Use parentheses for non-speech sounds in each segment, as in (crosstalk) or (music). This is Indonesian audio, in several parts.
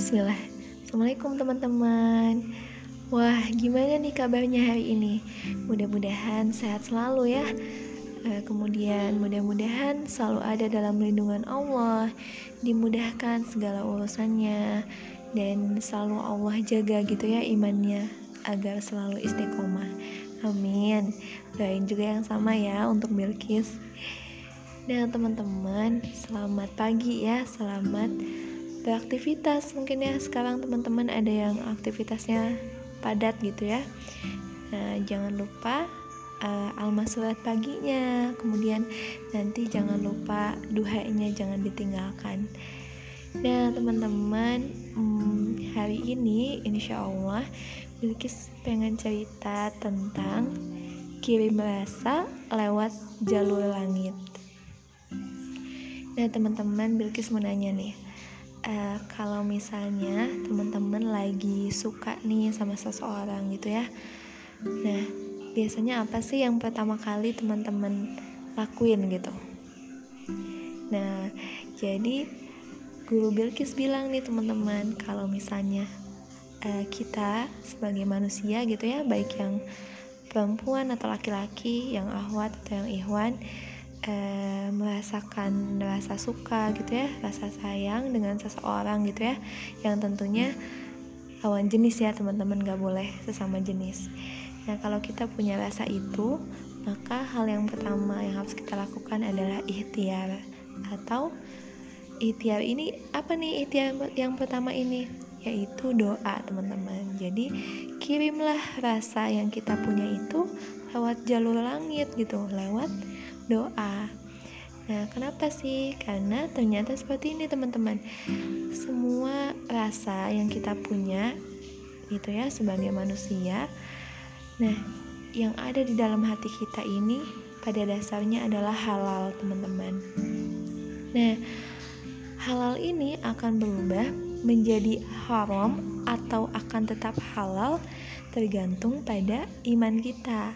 Bismillah. Assalamualaikum teman-teman. Wah gimana nih kabarnya hari ini? Mudah-mudahan sehat selalu ya. Eh, Kemudian mudah-mudahan selalu ada dalam lindungan Allah Dimudahkan segala urusannya Dan selalu Allah jaga gitu ya imannya Agar selalu istiqomah. Amin. Doain juga yang sama ya untuk Bilkis Nah teman-teman Selamat pagi ya Selamat beraktivitas mungkin ya. Sekarang teman-teman ada yang aktivitasnya padat gitu ya. Nah, jangan lupa uh, alma surat paginya. Kemudian nanti jangan lupa duhanya jangan ditinggalkan. Nah teman-teman hmm, hari ini insya Allah Bilkis pengen cerita tentang kirim rasa lewat jalur langit. Nah teman-teman Bilkis mau nanya nih uh, kalau misalnya teman-teman lagi suka nih sama seseorang gitu ya. Nah biasanya apa sih yang pertama kali teman-teman lakuin gitu? Nah jadi guru Bilkis bilang nih teman-teman kalau misalnya uh, kita sebagai manusia gitu ya baik yang perempuan atau laki-laki yang ahwat atau yang ihwan eh, merasakan rasa suka gitu ya rasa sayang dengan seseorang gitu ya yang tentunya lawan jenis ya teman-teman gak boleh sesama jenis. Nah kalau kita punya rasa itu maka hal yang pertama yang harus kita lakukan adalah ikhtiar. Atau ikhtiar ini apa nih ikhtiar yang pertama ini? Yaitu doa teman-teman. Jadi kirimlah rasa yang kita punya itu lewat jalur langit gitu lewat doa. Nah, kenapa sih? Karena ternyata seperti ini, teman-teman. Semua rasa yang kita punya gitu ya sebagai manusia. Nah, yang ada di dalam hati kita ini pada dasarnya adalah halal, teman-teman. Nah, halal ini akan berubah menjadi haram atau akan tetap halal tergantung pada iman kita.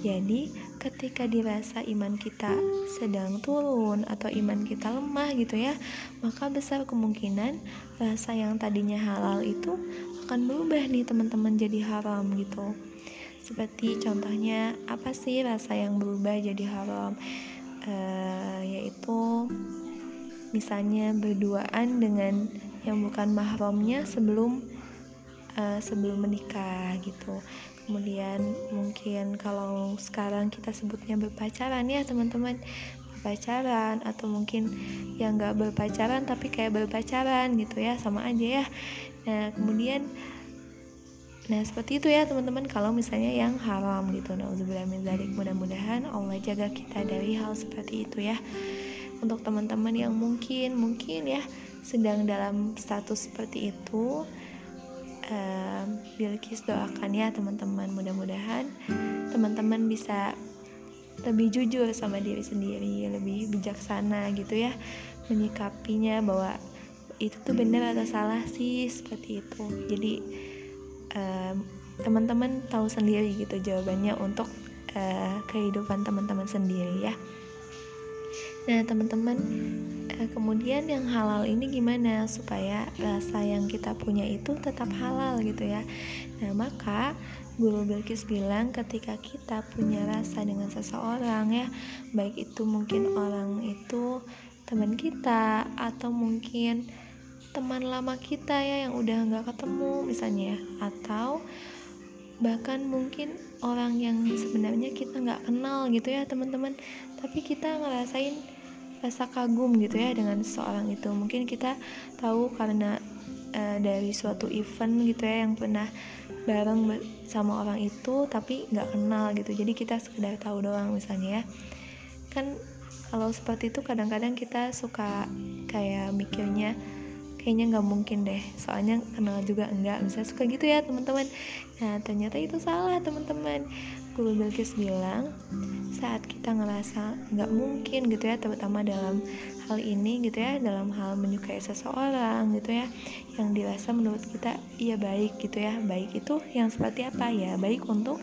Jadi, ketika dirasa iman kita sedang turun atau iman kita lemah gitu ya, maka besar kemungkinan rasa yang tadinya halal itu akan berubah nih teman-teman jadi haram gitu. Seperti contohnya apa sih rasa yang berubah jadi haram? Uh, yaitu misalnya berduaan dengan yang bukan mahramnya sebelum uh, sebelum menikah gitu kemudian mungkin kalau sekarang kita sebutnya berpacaran ya teman-teman. Berpacaran atau mungkin yang nggak berpacaran tapi kayak berpacaran gitu ya sama aja ya. Nah kemudian nah seperti itu ya teman-teman kalau misalnya yang haram gitu. Nah mudah-mudahan Allah jaga kita dari hal seperti itu ya. Untuk teman-teman yang mungkin mungkin ya sedang dalam status seperti itu uh, Bilkis doakan ya teman-teman. Mudah-mudahan teman-teman bisa lebih jujur sama diri sendiri lebih bijaksana gitu ya menyikapinya bahwa itu tuh benar atau salah sih seperti itu. Jadi um, teman-teman tahu sendiri gitu jawabannya untuk uh, kehidupan teman-teman sendiri ya nah teman-teman Nah, kemudian yang halal ini gimana supaya rasa yang kita punya itu tetap halal gitu ya. Nah, maka Guru Bilkis bilang ketika kita punya rasa dengan seseorang ya, baik itu mungkin orang itu teman kita atau mungkin teman lama kita ya yang udah nggak ketemu misalnya atau bahkan mungkin orang yang sebenarnya kita nggak kenal gitu ya teman-teman tapi kita ngerasain rasa kagum gitu ya dengan seseorang itu. Mungkin kita tahu karena uh, dari suatu event gitu ya yang pernah bareng sama orang itu tapi nggak kenal gitu. Jadi kita sekedar tahu doang misalnya ya. Kan kalau seperti itu kadang-kadang kita suka kayak mikirnya kayaknya nggak mungkin deh soalnya kenal juga enggak bisa suka gitu ya teman-teman. Nah ternyata itu salah teman-teman Guru Bilkis bilang saat kita ngerasa nggak mungkin gitu ya terutama dalam hal ini gitu ya dalam hal menyukai seseorang gitu ya yang dirasa menurut kita iya baik gitu ya baik itu yang seperti apa ya baik untuk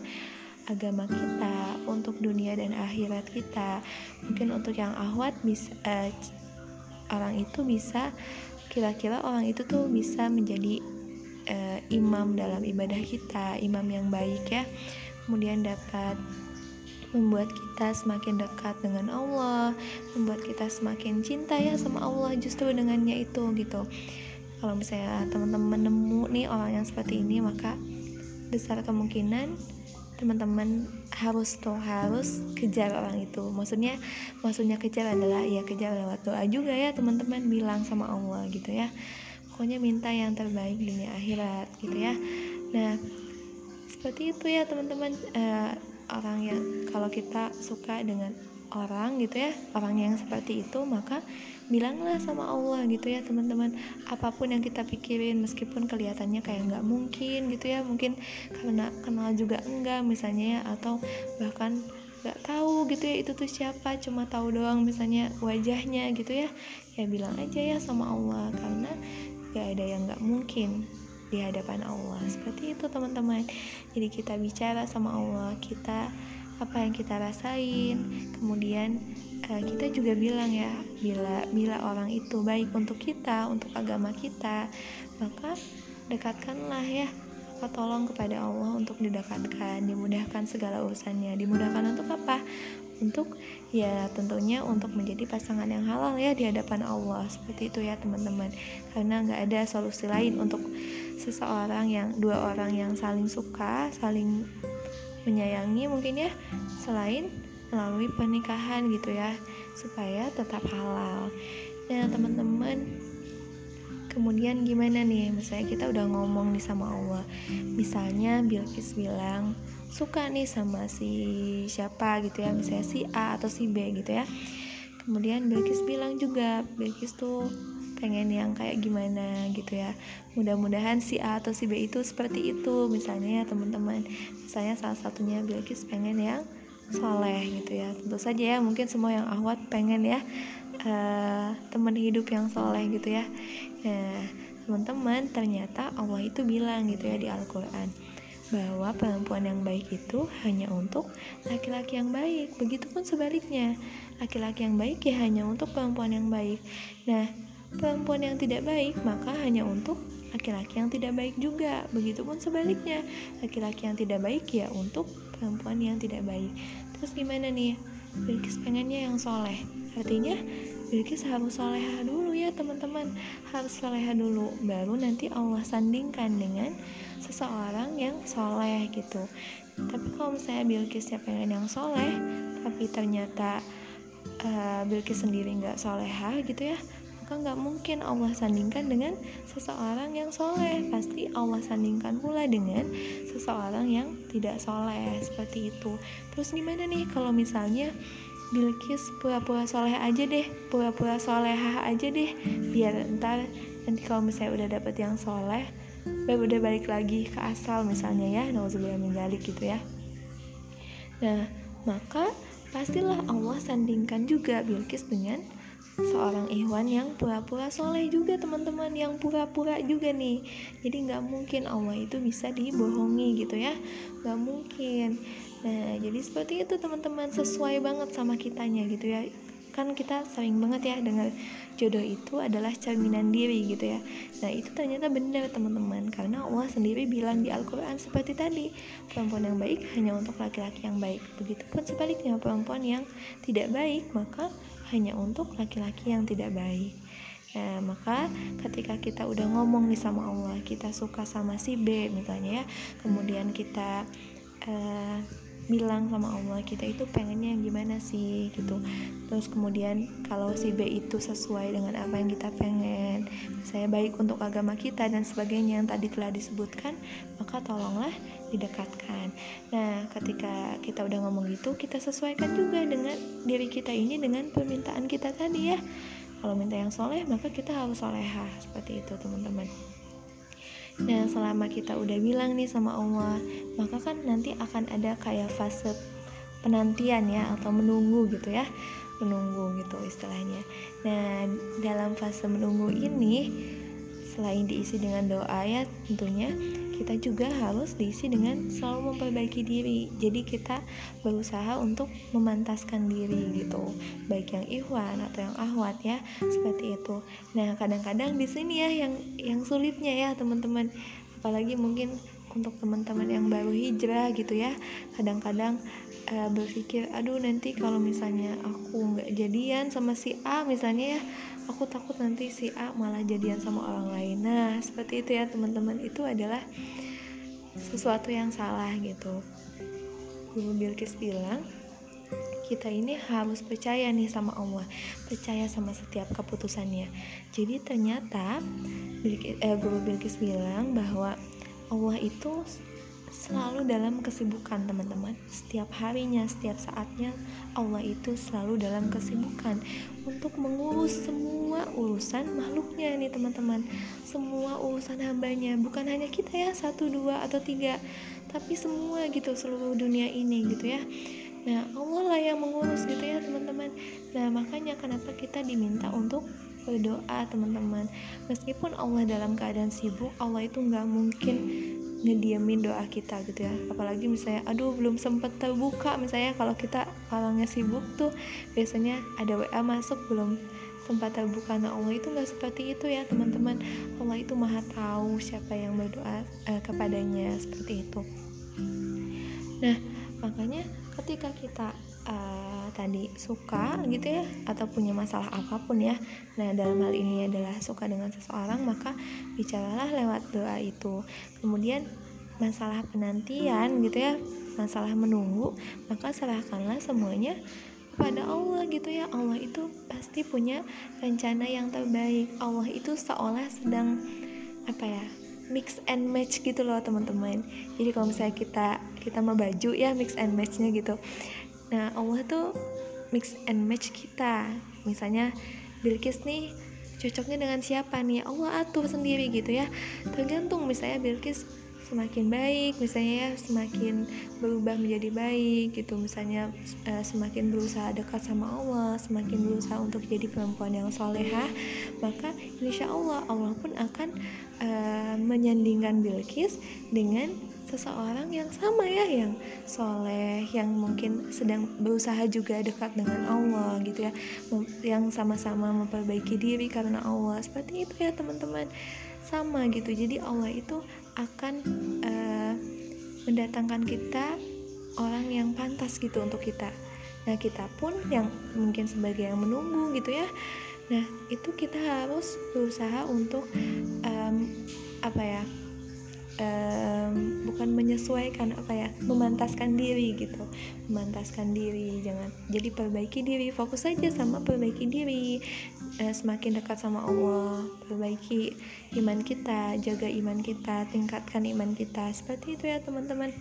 agama kita untuk dunia dan akhirat kita mungkin untuk yang ahwat bisa uh, orang itu bisa kira-kira orang itu tuh bisa menjadi uh, imam dalam ibadah kita imam yang baik ya kemudian dapat membuat kita semakin dekat dengan Allah, membuat kita semakin cinta ya sama Allah justru dengannya itu gitu. Kalau misalnya teman-teman nemu nih orang yang seperti ini maka besar kemungkinan teman-teman harus tuh harus kejar orang itu. Maksudnya maksudnya kejar adalah ya kejar lewat doa juga ya teman-teman bilang sama Allah gitu ya. Pokoknya minta yang terbaik dunia akhirat gitu ya. Nah seperti itu ya teman-teman. Uh, orang yang kalau kita suka dengan orang gitu ya orang yang seperti itu maka bilanglah sama Allah gitu ya teman-teman. Apa pun yang kita pikirin meskipun kelihatannya kayak nggak mungkin gitu ya mungkin karena kenal juga enggak misalnya ya atau bahkan nggak tahu gitu ya itu tuh siapa cuma tahu doang misalnya wajahnya gitu ya ya bilang aja ya sama Allah karena gak ada yang nggak mungkin di hadapan Allah. Seperti itu teman-teman. Jadi kita bicara sama Allah kita apa yang kita rasain. Kemudian uh, kita juga bilang ya bila bila orang itu baik untuk kita untuk agama kita maka dekatkanlah ya maka tolong kepada Allah untuk didekatkan dimudahkan segala urusannya. Dimudahkan untuk apa? Untuk ya tentunya untuk menjadi pasangan yang halal ya di hadapan Allah. Seperti itu ya teman-teman. Karena nggak ada solusi lain untuk seseorang yang dua orang yang saling suka saling menyayangi mungkin ya selain melalui pernikahan gitu ya supaya tetap halal. Nah teman-teman kemudian gimana nih? Misalnya kita udah ngomong nih sama Allah. Misalnya Bilqis bilang suka nih sama si siapa? gitu ya misalnya si A atau si B gitu ya. Kemudian Bilqis bilang juga Bilqis tuh pengen yang kayak gimana gitu ya. Mudah-mudahan si A atau si B itu seperti itu. Misalnya ya teman-teman. Misalnya salah satunya Bilkis pengen yang soleh gitu ya. Tentu saja ya mungkin semua yang ahwat pengen ya uh, teman hidup yang soleh gitu ya. Nah teman-teman ternyata Allah itu bilang gitu ya di Al-Quran bahwa perempuan yang baik itu hanya untuk laki-laki yang baik. Begitupun sebaliknya. Laki-laki yang baik ya hanya untuk perempuan yang baik. Nah perempuan yang tidak baik maka hanya untuk laki-laki yang tidak baik juga. Begitupun sebaliknya laki-laki yang tidak baik ya untuk perempuan yang tidak baik. Terus gimana nih? Bilkis pengennya yang soleh. Artinya Bilkis harus soleha dulu ya teman-teman. Harus soleha dulu baru nanti Allah sandingkan dengan seseorang yang soleh gitu. Tapi kalau misalnya Bilkisnya pengen yang soleh tapi ternyata uh, Bilkis sendiri nggak soleha gitu ya maka nggak mungkin Allah sandingkan dengan seseorang yang soleh. Pasti Allah sandingkan pula dengan seseorang yang tidak soleh. Seperti itu. Terus gimana nih kalau misalnya Bilkis pura-pura soleh aja deh? Pura-pura solehah aja deh. Biar ntar nanti kalau misalnya udah dapet yang soleh baru udah balik lagi ke asal misalnya ya. Nauzubillah menjalik gitu ya. Nah maka pastilah Allah sandingkan juga Bilkis dengan seorang Ikhwan yang pura-pura soleh juga teman-teman yang pura-pura juga nih. Jadi nggak mungkin Allah itu bisa dibohongi gitu ya. Nggak mungkin. Nah jadi seperti itu teman-teman. Sesuai banget sama kitanya gitu ya. Kan kita sering banget ya dengar jodoh itu adalah cerminan diri gitu ya. Nah itu ternyata benar teman-teman. Karena Allah sendiri bilang di Al-Quran seperti tadi perempuan yang baik hanya untuk laki-laki yang baik. Begitupun sebaliknya perempuan yang tidak baik maka hanya untuk laki-laki yang tidak baik. Nah, maka ketika kita udah ngomong nih sama Allah, kita suka sama si B misalnya ya, kemudian kita uh, bilang sama Allah kita itu pengennya yang gimana sih gitu terus kemudian kalau si B itu sesuai dengan apa yang kita pengen saya baik untuk agama kita dan sebagainya yang tadi telah disebutkan maka tolonglah didekatkan nah ketika kita udah ngomong gitu kita sesuaikan juga dengan diri kita ini dengan permintaan kita tadi ya kalau minta yang soleh maka kita harus soleha seperti itu teman-teman Nah, selama kita udah bilang nih sama Allah, maka kan nanti akan ada kayak fase penantian ya atau menunggu gitu ya. Menunggu gitu istilahnya. Nah, dalam fase menunggu ini selain diisi dengan doa ya tentunya kita juga harus diisi dengan selalu memperbaiki diri. Jadi kita berusaha untuk memantaskan diri gitu. Baik yang ikhwan atau yang ahwat ya seperti itu. Nah kadang-kadang di sini ya yang yang sulitnya ya teman-teman. Apalagi mungkin untuk teman-teman yang baru hijrah gitu ya. Kadang-kadang uh, berpikir aduh nanti kalau misalnya aku nggak jadian sama si A misalnya ya aku takut nanti si A malah jadian sama orang lain. Nah seperti itu ya teman-teman. Itu adalah sesuatu yang salah gitu. Guru Bilkis bilang kita ini harus percaya nih sama Allah percaya sama setiap keputusannya. Jadi ternyata eh, Guru Bilkis bilang bahwa Allah itu selalu dalam kesibukan teman-teman. Setiap harinya setiap saatnya Allah itu selalu dalam kesibukan untuk mengurus semua urusan makhluknya nih teman-teman. Semua urusan hambanya. Bukan hanya kita ya satu dua atau tiga tapi semua gitu seluruh dunia ini gitu ya. Nah Allah lah yang mengurus gitu ya teman-teman. Nah makanya kenapa kita diminta untuk berdoa teman-teman? Meskipun Allah dalam keadaan sibuk Allah itu nggak mungkin ngediamin doa kita gitu ya. Apalagi misalnya aduh belum sempat terbuka. Misalnya kalau kita orangnya sibuk tuh biasanya ada WA masuk belum sempat terbuka. Nah Allah itu nggak seperti itu ya teman-teman. Allah itu maha tahu siapa yang berdoa eh, kepadanya seperti itu. Nah makanya ketika kita uh, tadi suka gitu ya atau punya masalah apa pun ya. Nah dalam hal ini adalah suka dengan seseorang maka bicaralah lewat doa itu. Kemudian masalah penantian gitu ya masalah menunggu maka serahkanlah semuanya kepada Allah gitu ya. Allah itu pasti punya rencana yang terbaik. Allah itu seolah sedang apa ya mix and match gitu loh teman-teman. Jadi kalau misalnya kita kita mau baju ya mix and matchnya gitu nah Allah tuh mix and match kita. Misalnya Bilkis nih cocoknya dengan siapa nih? Allah atur sendiri gitu ya. Tergantung misalnya Bilkis semakin baik misalnya ya semakin berubah menjadi baik gitu. Misalnya uh, semakin berusaha dekat sama Allah semakin berusaha untuk jadi perempuan yang soleha maka insya Allah Allah pun akan uh, menyandingkan Bilqis dengan seseorang yang sama ya yang soleh yang mungkin sedang berusaha juga dekat dengan Allah gitu ya. Yang sama-sama memperbaiki diri karena Allah. Seperti itu ya teman-teman. Sama gitu. Jadi Allah itu akan uh, mendatangkan kita orang yang pantas gitu untuk kita. Nah kita pun yang mungkin sebagai yang menunggu gitu ya. Nah itu kita harus berusaha untuk um, apa ya um, bukan menyesuaikan apa ya memantaskan diri gitu. Memantaskan diri jangan jadi perbaiki diri fokus saja sama perbaiki diri. Uh, semakin dekat sama Allah perbaiki iman kita jaga iman kita tingkatkan iman kita. Seperti itu ya teman-teman.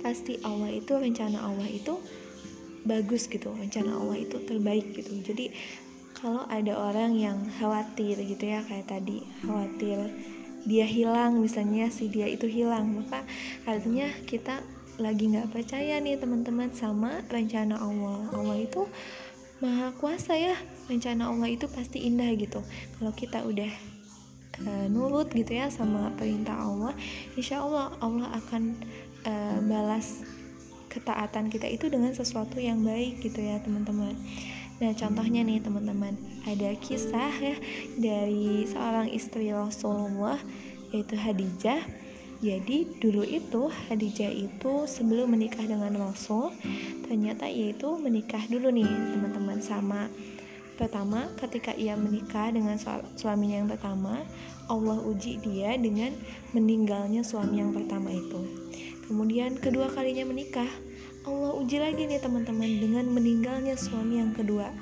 Pasti Allah itu rencana Allah itu bagus gitu rencana Allah itu terbaik gitu. Jadi kalau ada orang yang khawatir gitu ya kayak tadi khawatir dia hilang misalnya si dia itu hilang maka artinya kita lagi nggak percaya nih teman-teman sama rencana Allah. Allah itu maha kuasa ya rencana Allah itu pasti indah gitu. Kalau kita udah uh, nurut gitu ya sama perintah Allah insya Allah Allah akan uh, balas ketaatan kita itu dengan sesuatu yang baik gitu ya teman-teman Nah, contohnya nih teman-teman, ada kisah ya dari seorang istri Rasulullah yaitu Hadijah. Jadi dulu itu Hadijah itu sebelum menikah dengan Rasul, ternyata ia itu menikah dulu nih teman-teman sama pertama ketika ia menikah dengan suaminya yang pertama, Allah uji dia dengan meninggalnya suami yang pertama itu. Kemudian kedua kalinya menikah, Allah uji lagi nih teman-teman dengan meninggalnya suami yang kedua.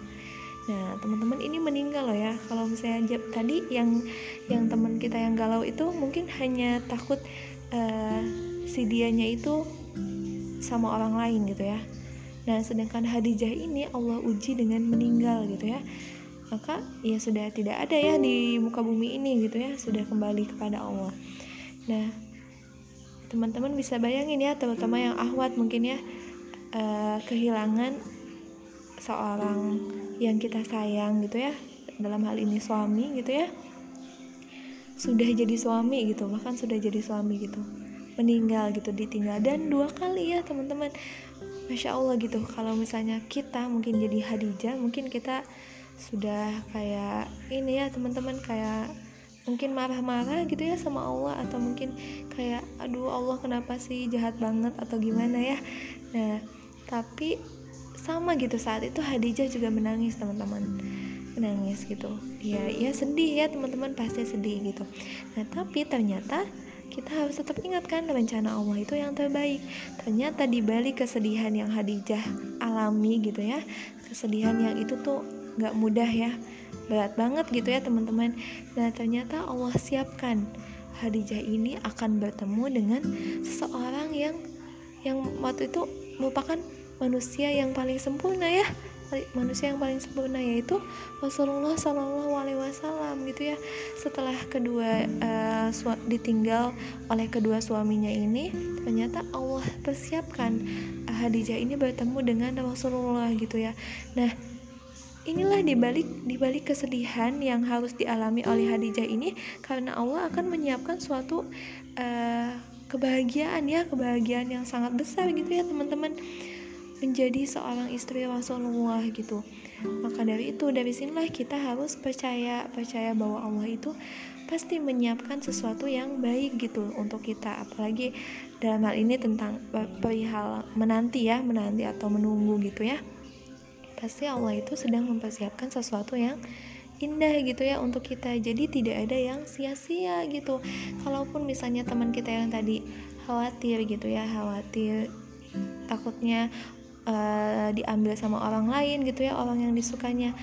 Nah teman-teman ini meninggal loh ya. Kalau misalnya tadi yang yang teman kita yang galau itu mungkin hanya takut uh, si dianya itu sama orang lain gitu ya. Nah sedangkan Hadijah ini Allah uji dengan meninggal gitu ya. Maka ya sudah tidak ada ya di muka bumi ini gitu ya. Sudah kembali kepada Allah. Nah teman-teman bisa bayangin ya terutama yang ahwat mungkin ya uh, kehilangan seorang yang kita sayang gitu ya dalam hal ini suami gitu ya sudah jadi suami gitu bahkan sudah jadi suami gitu meninggal gitu ditinggal dan dua kali ya teman-teman. Masya allah gitu kalau misalnya kita mungkin jadi Hadijah mungkin kita sudah kayak ini ya teman-teman kayak mungkin marah-marah gitu ya sama Allah atau mungkin kayak aduh Allah kenapa sih jahat banget? atau gimana ya. Nah tapi sama gitu saat itu Hadijah juga menangis teman-teman. Menangis gitu. Ya ya sedih ya teman-teman pasti sedih gitu. Nah tapi ternyata kita harus tetap ingatkan rencana Allah itu yang terbaik. Ternyata di balik kesedihan yang Hadijah alami gitu ya kesedihan yang itu tuh nggak mudah ya. Berat banget gitu ya teman-teman. Nah ternyata Allah siapkan. Hadijah ini akan bertemu dengan seseorang yang yang waktu itu merupakan manusia yang paling sempurna ya. Manusia yang paling sempurna yaitu Rasulullah Shallallahu Alaihi Wasallam gitu ya. Setelah kedua uh, ditinggal oleh kedua suaminya ini ternyata Allah persiapkan Hadijah ini bertemu dengan Rasulullah gitu ya. Nah inilah dibalik dibalik kesedihan yang harus dialami oleh Hadijah ini karena Allah akan menyiapkan suatu uh, kebahagiaan ya kebahagiaan yang sangat besar gitu ya teman-teman menjadi seorang istri Rasulullah gitu. Maka dari itu dari sinilah kita harus percaya percaya bahwa Allah itu pasti menyiapkan sesuatu yang baik gitu untuk kita. Apalagi dalam hal ini tentang perihal menanti ya menanti atau menunggu gitu ya. Pasti Allah itu sedang mempersiapkan sesuatu yang indah gitu ya untuk kita. Jadi tidak ada yang sia-sia gitu. Kalaupun misalnya teman kita yang tadi khawatir gitu ya khawatir takutnya uh, diambil sama orang lain gitu ya orang yang disukanya.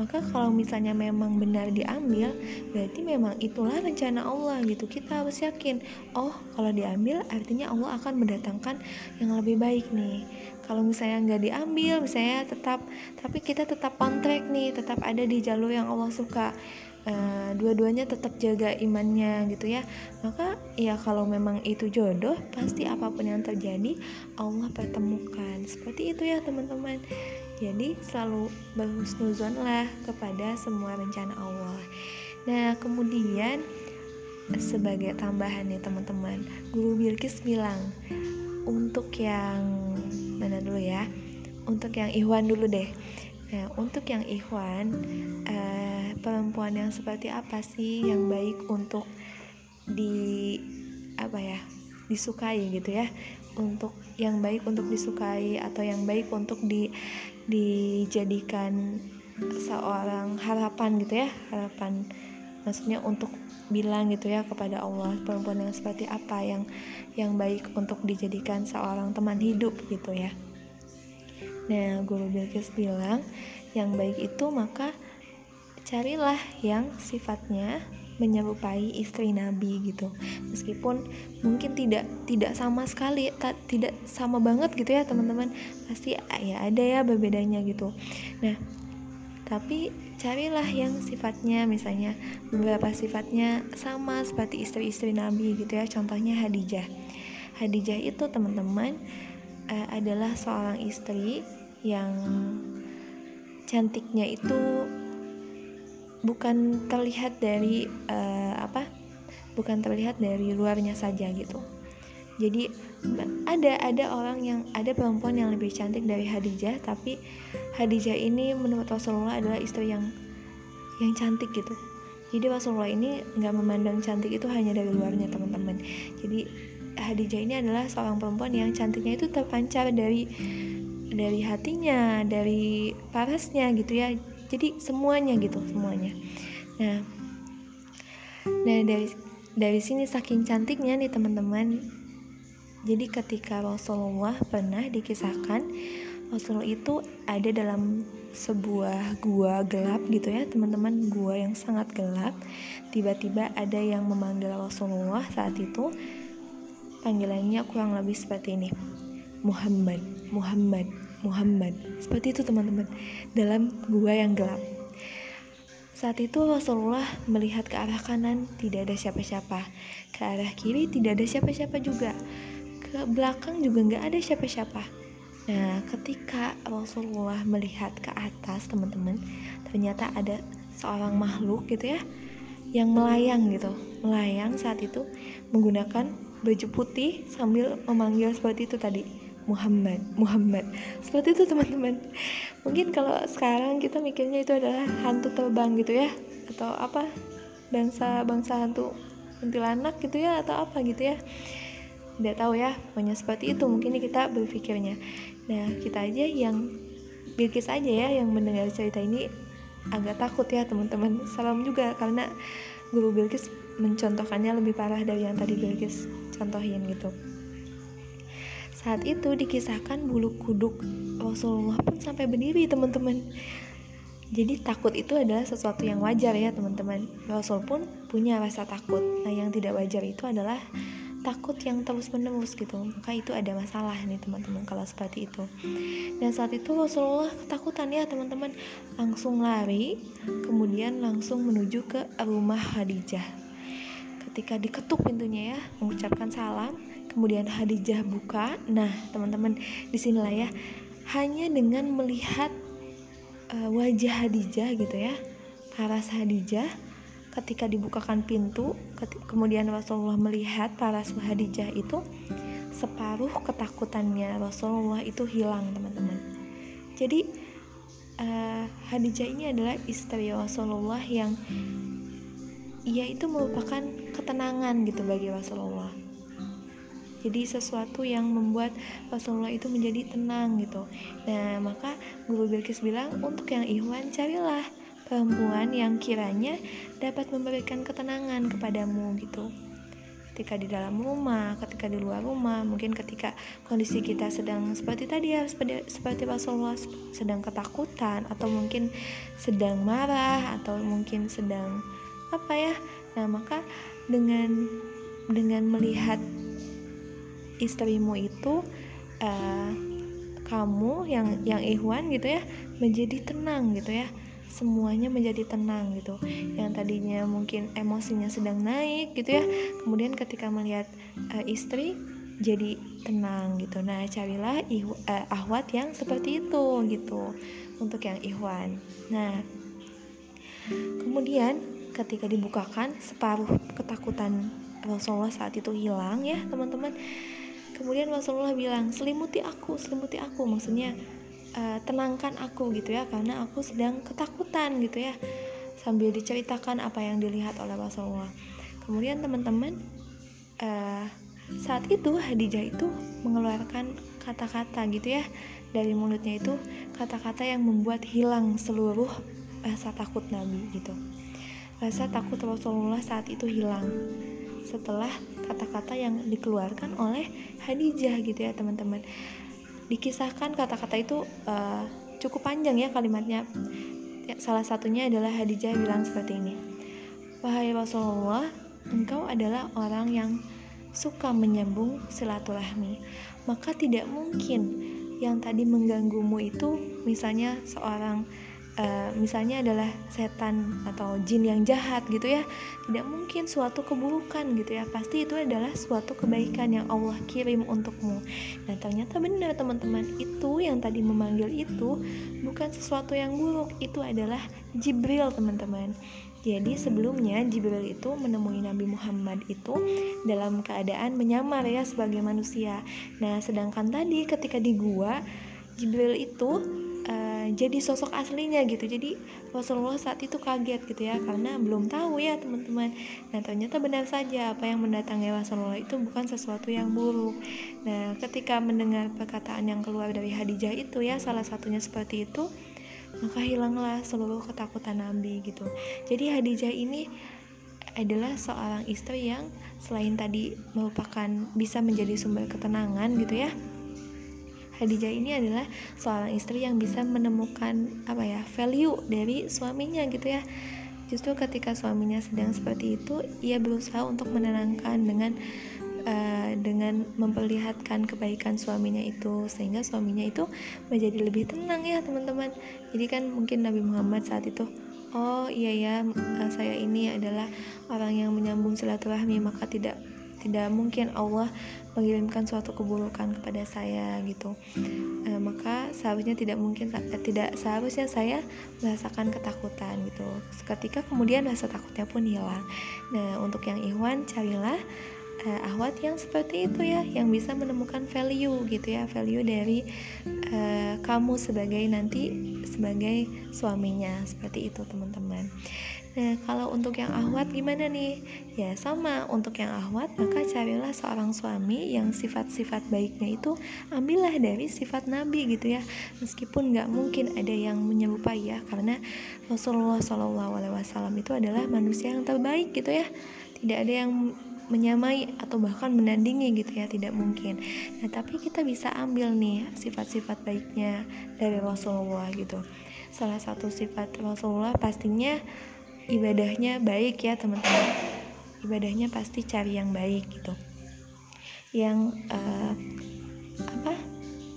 Maka kalau misalnya memang benar diambil berarti memang itulah rencana Allah gitu. Kita harus yakin oh kalau diambil artinya Allah akan mendatangkan yang lebih baik nih. Kalau misalnya nggak diambil misalnya tetap tapi kita tetap on track nih tetap ada di jalur yang Allah suka uh, dua-duanya tetap jaga imannya gitu ya. Maka ya kalau memang itu jodoh pasti apa pun yang terjadi Allah pertemukan. Seperti itu ya teman-teman. Jadi selalu berhusnuzon lah kepada semua rencana Allah. Nah kemudian sebagai tambahan nih teman-teman guru Bilkis bilang untuk yang mana dulu ya? Untuk yang Ikhwan dulu deh nah untuk yang Ikhwan uh, perempuan yang seperti apa sih yang baik untuk di apa ya disukai gitu ya? Untuk yang baik untuk disukai atau yang baik untuk di dijadikan seorang harapan gitu ya? Harapan maksudnya untuk bilang gitu ya kepada Allah perempuan yang seperti apa yang yang baik untuk dijadikan seorang teman hidup gitu ya nah guru Bilqis bilang yang baik itu maka carilah yang sifatnya menyerupai istri Nabi gitu. Meskipun mungkin tidak tidak sama sekali tidak sama banget gitu ya teman-teman. Pasti ya ada ya berbedanya gitu. Nah tapi carilah yang sifatnya misalnya beberapa sifatnya sama seperti istri-istri Nabi gitu ya. Contohnya Hadijah. Hadijah itu teman-teman uh, adalah seorang istri yang cantiknya itu bukan terlihat dari uh, apa bukan terlihat dari luarnya saja gitu. Jadi ada ada orang yang ada perempuan yang lebih cantik dari Hadijah tapi Hadijah ini menurut Rasulullah adalah istri yang yang cantik gitu. Jadi Rasulullah ini nggak memandang cantik itu hanya dari luarnya teman-teman. Jadi Hadijah ini adalah seorang perempuan yang cantiknya itu terpancar dari dari hatinya dari parasnya gitu ya. Jadi semuanya gitu semuanya. Nah nah dari dari sini saking cantiknya nih teman-teman. Jadi ketika Rasulullah pernah dikisahkan Rasulullah itu ada dalam sebuah gua gelap gitu ya teman-teman. Gua yang sangat gelap. Tiba-tiba ada yang memanggil Rasulullah saat itu panggilannya kurang lebih seperti ini. Muhammad Muhammad Muhammad. Seperti itu teman-teman. Dalam gua yang gelap. Saat itu Rasulullah melihat ke arah kanan tidak ada siapa-siapa. Ke arah kiri tidak ada siapa-siapa juga. Ke belakang juga nggak ada siapa-siapa. Nah ketika Rasulullah melihat ke atas teman-teman ternyata ada seorang makhluk gitu ya yang melayang gitu. Melayang saat itu menggunakan baju putih sambil memanggil seperti itu tadi Muhammad Muhammad. Seperti itu teman-teman. Mungkin kalau sekarang kita mikirnya itu adalah hantu terbang gitu ya atau apa bangsa bangsa hantu kuntilanak gitu ya atau apa gitu ya. Tidak tahu ya pokoknya seperti itu mungkin kita berpikirnya. Nah kita aja yang Bilkis aja ya yang mendengar cerita ini agak takut ya teman-teman. Salam juga karena guru Bilkis mencontohkannya lebih parah dari yang tadi Bilkis contohin gitu. Saat itu dikisahkan bulu kuduk. Rasulullah pun sampai berdiri teman-teman. Jadi takut itu adalah sesuatu yang wajar ya teman-teman. Rasul pun punya rasa takut. Nah yang tidak wajar itu adalah takut yang terus menerus gitu. Maka itu ada masalah nih teman-teman kalau seperti itu. Dan saat itu Rasulullah ketakutan ya teman-teman. Langsung lari kemudian langsung menuju ke rumah Khadijah ketika diketuk pintunya ya mengucapkan salam kemudian Khadijah buka. Nah teman-teman di sinilah ya hanya dengan melihat uh, wajah Khadijah gitu ya paras Khadijah ketika dibukakan pintu kemudian Rasulullah melihat para Khadijah itu separuh ketakutannya Rasulullah itu hilang teman-teman. Jadi uh, Khadijah ini adalah istri Rasulullah yang ia itu merupakan ketenangan gitu bagi Rasulullah jadi sesuatu yang membuat Rasulullah itu menjadi tenang gitu nah maka Guru Bilqis bilang untuk yang ikhwan carilah perempuan yang kiranya dapat memberikan ketenangan kepadamu gitu ketika di dalam rumah, ketika di luar rumah, mungkin ketika kondisi kita sedang seperti tadi ya, seperti, seperti Rasulullah sedang ketakutan atau mungkin sedang marah atau mungkin sedang apa ya. Nah, maka dengan dengan melihat istrimu itu uh, kamu yang yang ikhwan gitu ya menjadi tenang gitu ya. Semuanya menjadi tenang gitu. Yang tadinya mungkin emosinya sedang naik gitu ya kemudian ketika melihat uh, istri jadi tenang gitu. Nah carilah uh, ahwat yang seperti itu gitu untuk yang ihwan. Nah kemudian ketika dibukakan separuh ketakutan Rasulullah saat itu hilang ya teman-teman. Kemudian Rasulullah bilang selimuti aku selimuti aku. Maksudnya uh, tenangkan aku gitu ya karena aku sedang ketakutan gitu ya sambil diceritakan apa yang dilihat oleh Rasulullah. Kemudian teman-teman uh, saat itu Hadijah itu mengeluarkan kata-kata gitu ya dari mulutnya itu kata-kata yang membuat hilang seluruh rasa takut Nabi gitu rasa takut Rasulullah saat itu hilang. Setelah kata-kata yang dikeluarkan oleh Hadijah gitu ya teman-teman. Dikisahkan kata-kata itu uh, cukup panjang ya kalimatnya. Ya, salah satunya adalah Hadijah bilang seperti ini. Wahai Rasulullah engkau adalah orang yang suka menyambung silaturahmi. Maka tidak mungkin yang tadi mengganggumu itu misalnya seorang uh, misalnya adalah setan atau jin yang jahat gitu ya tidak mungkin suatu keburukan gitu ya. Pasti itu adalah suatu kebaikan yang Allah kirim untukmu. Dan ternyata benar teman-teman. Itu yang tadi memanggil itu bukan sesuatu yang buruk. Itu adalah Jibril teman-teman. Jadi sebelumnya Jibril itu menemui Nabi Muhammad itu dalam keadaan menyamar ya sebagai manusia. Nah, sedangkan tadi ketika di gua Jibril itu jadi sosok aslinya gitu. Jadi Rasulullah saat itu kaget gitu ya karena belum tahu ya teman-teman. Nah ternyata benar saja apa yang mendatangi Rasulullah itu bukan sesuatu yang buruk. Nah ketika mendengar perkataan yang keluar dari Hadijah itu ya salah satunya seperti itu maka hilanglah seluruh ketakutan Nabi gitu. Jadi Hadijah ini adalah seorang istri yang selain tadi merupakan bisa menjadi sumber ketenangan gitu ya Khadijah ini adalah seorang istri yang bisa menemukan apa ya value dari suaminya gitu ya. Justru ketika suaminya sedang seperti itu ia berusaha untuk menenangkan dengan uh, dengan memperlihatkan kebaikan suaminya itu sehingga suaminya itu menjadi lebih tenang ya teman-teman. Jadi kan mungkin Nabi Muhammad saat itu oh iya ya uh, saya ini adalah orang yang menyambung silaturahmi maka tidak tidak mungkin Allah mengirimkan suatu keburukan kepada saya gitu. E, maka seharusnya tidak mungkin eh, tidak seharusnya saya merasakan ketakutan gitu. Seketika kemudian rasa takutnya pun hilang. Nah untuk yang ikhwan carilah uh, ahwat yang seperti itu ya yang bisa menemukan value gitu ya. Value dari uh, kamu sebagai nanti sebagai suaminya. Seperti itu teman-teman Nah, kalau untuk yang ahwat gimana nih? Ya, sama. Untuk yang ahwat, maka carilah seorang suami yang sifat-sifat baiknya itu ambillah dari sifat Nabi gitu ya. Meskipun nggak mungkin ada yang menyerupai ya, karena Rasulullah SAW itu adalah manusia yang terbaik gitu ya. Tidak ada yang menyamai atau bahkan menandingi gitu ya tidak mungkin nah tapi kita bisa ambil nih sifat-sifat baiknya dari Rasulullah gitu salah satu sifat Rasulullah pastinya ibadahnya baik ya teman-teman. Ibadahnya pasti cari yang baik gitu. Yang uh, apa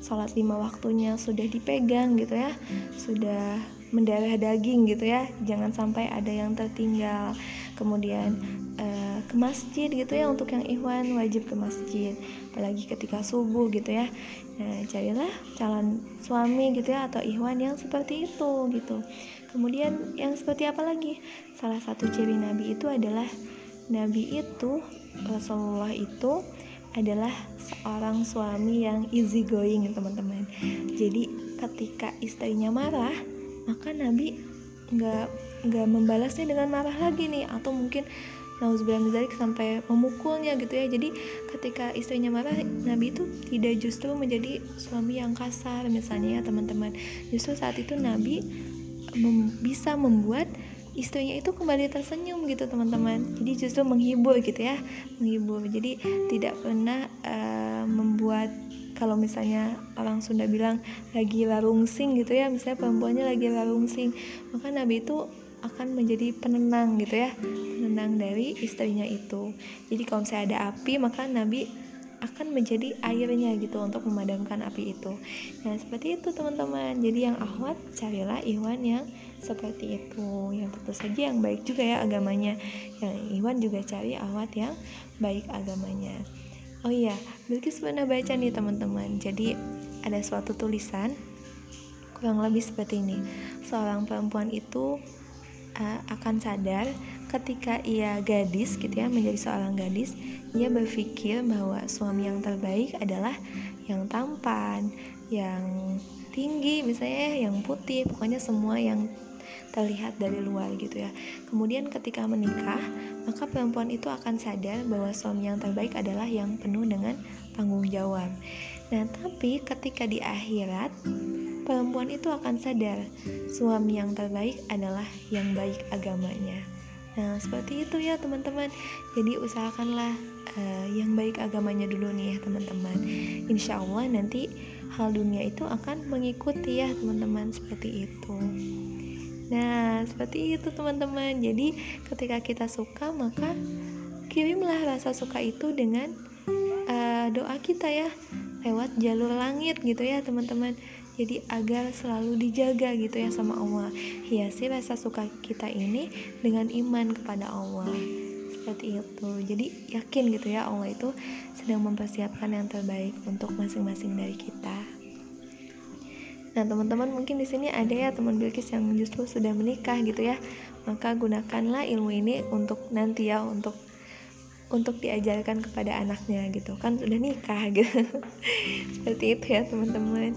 sholat lima waktunya sudah dipegang gitu ya sudah mendarah daging gitu ya jangan sampai ada yang tertinggal. Kemudian uh, ke masjid gitu ya untuk yang ikhwan wajib ke masjid. Apalagi ketika subuh gitu ya. Nah carilah calon suami gitu ya atau ikhwan yang seperti itu gitu kemudian yang seperti apa lagi? Salah satu ciri nabi itu adalah nabi itu Rasulullah itu adalah seorang suami yang easy going teman-teman. Jadi ketika istrinya marah maka nabi nggak nggak membalasnya dengan marah lagi nih. Atau mungkin Nauzubillah sampai memukulnya gitu ya. Jadi ketika istrinya marah Nabi itu tidak justru menjadi suami yang kasar misalnya ya teman-teman. Justru saat itu Nabi mem bisa membuat istrinya itu kembali tersenyum gitu teman-teman. Jadi justru menghibur gitu ya menghibur. Jadi tidak pernah uh, membuat kalau misalnya orang Sunda bilang lagi larungsing gitu ya misalnya perempuannya lagi larungsing maka Nabi itu akan menjadi penenang gitu ya penenang dari istrinya itu. Jadi kalau misalnya ada api maka Nabi akan menjadi airnya gitu untuk memadamkan api itu. Nah seperti itu teman-teman. Jadi yang ahwat carilah iwan yang seperti itu. Yang tentu saja yang baik juga ya agamanya. Yang iwan juga cari ahwat yang baik agamanya. Oh iya Bilkis pernah baca nih teman-teman. Jadi ada suatu tulisan kurang lebih seperti ini. Seorang perempuan itu uh, akan sadar ketika ia gadis gitu ya menjadi seorang gadis ia berpikir bahwa suami yang terbaik adalah yang tampan yang tinggi misalnya yang putih pokoknya semua yang terlihat dari luar gitu ya kemudian ketika menikah maka perempuan itu akan sadar bahwa suami yang terbaik adalah yang penuh dengan tanggung jawab nah tapi ketika di akhirat perempuan itu akan sadar suami yang terbaik adalah yang baik agamanya. Nah, seperti itu ya teman-teman. Jadi usahakanlah uh, yang baik agamanya dulu nih ya teman-teman. Insya Allah nanti hal dunia itu akan mengikuti ya teman-teman seperti itu. Nah, seperti itu teman-teman. Jadi ketika kita suka maka kirimlah rasa suka itu dengan uh, doa kita ya lewat jalur langit gitu ya teman-teman jadi agar selalu dijaga gitu ya sama Allah. Hiasi rasa suka kita ini dengan iman kepada Allah. Seperti itu. Jadi yakin gitu ya Allah itu sedang mempersiapkan yang terbaik untuk masing-masing dari kita. Nah teman-teman mungkin di sini ada ya teman Bilkis yang justru sudah menikah gitu ya. Maka gunakanlah ilmu ini untuk nanti ya untuk untuk diajarkan kepada anaknya gitu. Kan sudah nikah gitu. (laughs) Seperti itu ya teman-teman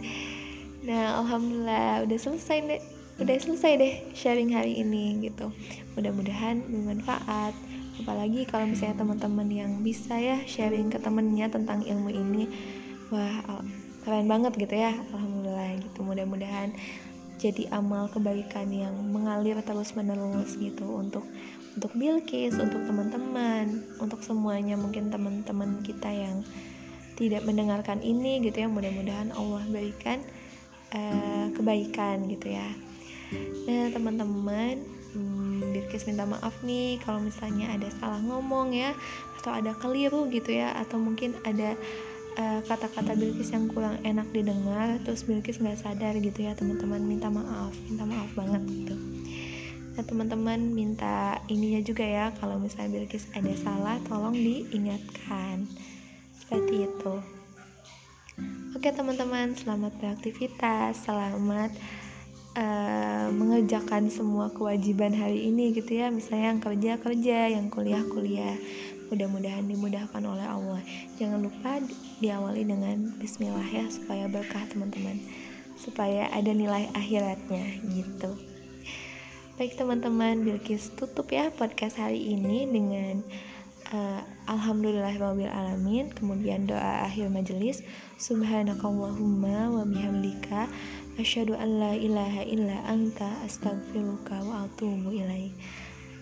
Nah, alhamdulillah udah selesai deh. Udah selesai deh sharing hari ini gitu. Mudah-mudahan bermanfaat. Apalagi kalau misalnya teman-teman yang bisa ya sharing ke temennya tentang ilmu ini. Wah, keren banget gitu ya. Alhamdulillah gitu. Mudah-mudahan jadi amal kebaikan yang mengalir terus menerus gitu untuk untuk Bilkis, untuk teman-teman, untuk semuanya mungkin teman-teman kita yang tidak mendengarkan ini gitu ya mudah-mudahan Allah berikan uh, kebaikan gitu ya. Nah teman-teman hmm, Birkis minta maaf nih kalau misalnya ada salah ngomong ya atau ada keliru gitu ya atau mungkin ada uh, kata-kata Bilkis yang kurang enak didengar terus Bilkis nggak sadar gitu ya teman-teman minta maaf minta maaf banget gitu. Nah teman-teman minta ininya juga ya Kalau misalnya Bilkis ada salah tolong diingatkan. Seperti itu Oke teman-teman selamat beraktivitas. Selamat uh, mengerjakan semua kewajiban hari ini gitu ya. Misalnya yang kerja kerja, yang kuliah kuliah mudah-mudahan dimudahkan oleh Allah. Jangan lupa diawali dengan Bismillah ya supaya berkah teman-teman. Supaya ada nilai akhiratnya gitu. Baik teman-teman Bilkis tutup ya podcast hari ini dengan uh, alamin kemudian doa akhir majelis subhanakallahumma wa bihamdika asyhadu an la ilaha illa anta astaghfiruka wa atubu ilaik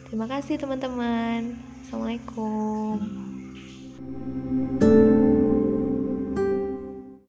terima kasih teman-teman Assalamualaikum.